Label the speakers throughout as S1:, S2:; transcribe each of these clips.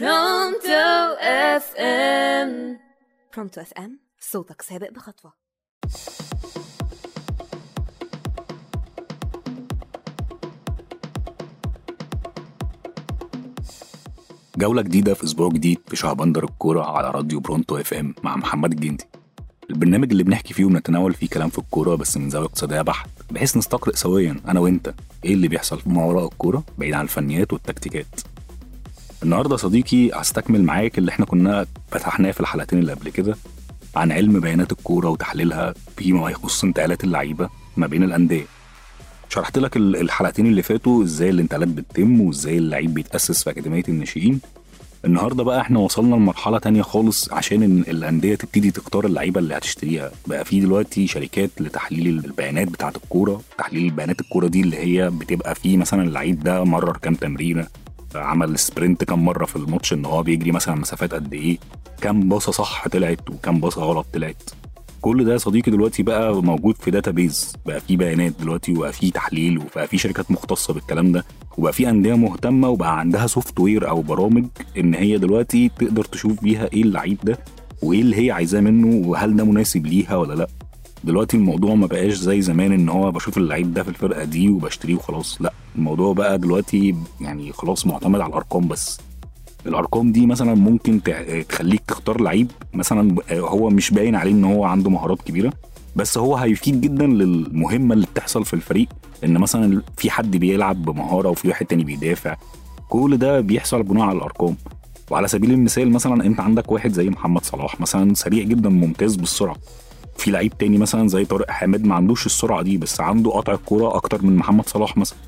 S1: برونتو FM
S2: برونتو FM صوتك سابق بخطوة.
S3: جولة جديدة في أسبوع جديد في شهبندر الكورة على راديو برونتو FM مع محمد الجندي البرنامج اللي بنحكي فيه ونتناول فيه كلام في الكورة بس من زاوية اقتصادية بحت بحيث نستقرئ سويا أنا وأنت إيه اللي بيحصل في ما وراء الكورة بعيد عن الفنيات والتكتيكات. النهاردة صديقي هستكمل معاك اللي إحنا كنا فتحناه في الحلقتين اللي قبل كده عن علم بيانات الكورة وتحليلها فيما يخص انتقالات اللعيبة ما بين الأندية. شرحت لك ال- الحلقتين اللي فاتوا إزاي الانتقالات بتتم وإزاي اللعيب بيتأسس في أكاديمية الناشئين. النهارده بقى إحنا وصلنا لمرحلة تانية خالص عشان إن الأندية تبتدي تختار اللعيبة اللي هتشتريها. بقى في دلوقتي شركات لتحليل البيانات بتاعة الكورة. تحليل بيانات الكورة دي اللي هي بتبقى فيه مثلا اللعيب ده مرر كام تمرينة. عمل sprint كام مرة في الماتش إن هو بيجري مثلا مسافات قد إيه كام باصة صح طلعت وكام باصة غلط طلعت. كل ده يا صديقي دلوقتي بقى موجود في database بقى في بيانات دلوقتي وبقى في تحليل وبقى في شركات مختصة بالكلام ده وبقى في أندية مهتمة وبقى عندها software أو برامج إن هي دلوقتي تقدر تشوف بيها إيه اللعيب ده وإيه اللي هي عايزاه منه وهل ده مناسب ليها ولا لأ. دلوقتي الموضوع ما بقاش زي زمان إن هو بشوف اللعيب ده في الفرقة دي وبشتريه وخلاص. لا الموضوع بقى دلوقتي يعني خلاص معتمد على الأرقام بس. الأرقام دي مثلا ممكن تخليك تختار لعيب مثلا هو مش باين عليه إن هو عنده مهارات كبيرة بس هو هيفيد جدا للمهمة اللي بتحصل في الفريق. إن مثلا في حد بيلعب بمهارة وفي واحد تاني بيدافع. كل ده بيحصل بناء على الأرقام. وعلى سبيل المثال مثلا أنت عندك واحد زي محمد صلاح مثلا سريع جدا ممتاز بالسرعة. في لعيب تاني مثلا زي طارق حامد ما عندوش السرعة دي بس عنده قطع الكوره أكتر من محمد صلاح مثلا.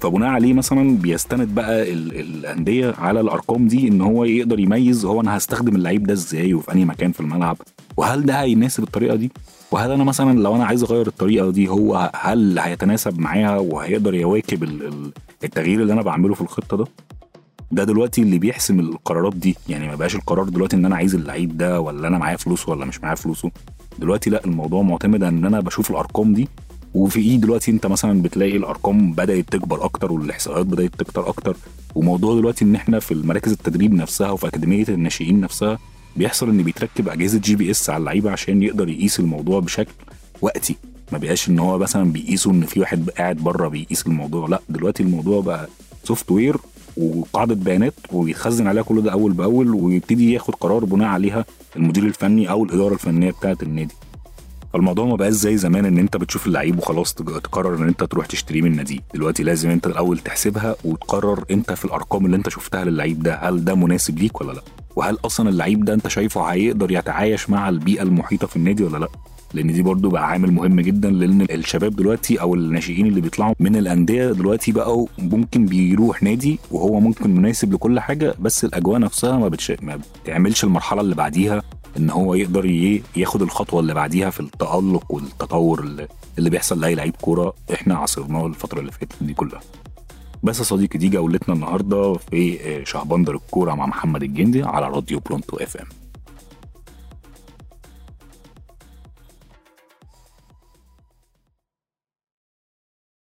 S3: فبناء عليه مثلا بيستند بقى ال- الأندية على الأرقام دي إن هو يقدر يميز هو أنا هستخدم اللعيب ده إزاي وفي أنهي مكان في الملعب. وهل ده هيناسب الطريقة دي؟ وهل أنا مثلا لو أنا عايز أغير الطريقة دي هو هل هيتناسب معاها وهيقدر يواكب ال- ال- التغيير اللي أنا بعمله في الخطة ده؟ ده دلوقتي اللي بيحسم القرارات دي. يعني ما بقاش القرار دلوقتي إن أنا عايز اللعيب ده ولا أنا معايا فلوسه ولا مش معايا فلوسه. دلوقتي لا الموضوع معتمد إن أنا بشوف الأرقام دي وفي إيه دلوقتي أنت مثلا بتلاقي الأرقام بدأت تكبر أكتر والاحصائيات بدأت تكتر أكتر وموضوع دلوقتي إن إحنا في المراكز التدريب نفسها وفي أكاديمية الناشئين نفسها بيحصل إن بيتركب أجهزة GPS على اللعيبة عشان يقدر يقيس الموضوع بشكل وقتي. ما بقاش إن هو مثلا بيقيسوا إن في واحد قاعد بره بيقيس الموضوع لا دلوقتي الموضوع بقى software وقاعدة بيانات ويتخزن عليها كل ده أول بأول ويبتدي ياخد قرار بناء عليها المدير الفني أو الإدارة الفنية بتاعة النادي. فالموضوع ما بقاش زي زمان إن أنت بتشوف اللعيب وخلاص تقرر إن أنت تروح تشتريه من نادي دلوقتي لازم أنت الأول تحسبها وتقرر أنت في الأرقام اللي أنت شفتها للعيب ده هل ده مناسب ليك ولا لأ؟ وهل أصلا اللعيب ده أنت شايفه هيقدر يتعايش مع البيئة المحيطة في النادي ولا لأ؟ لأن دي برضو بقى عامل مهم جدا لأن الشباب دلوقتي أو الناشئين اللي بيطلعوا من الأندية دلوقتي بقوا ممكن بيروح نادي وهو ممكن مناسب لكل حاجة بس الأجواء نفسها ما, بتش... ما بتعملش المرحلة اللي بعديها إن هو يقدر. ياخد الخطوة اللي بعديها في التألق والتطور اللي, اللي بيحصل لأي لعيب كورة إحنا عاصرناه الفترة اللي فاتت دي كلها بس يا صديقي دي جولتنا النهارده في شهبندر الكورة مع محمد الجندي على راديو برونتو FM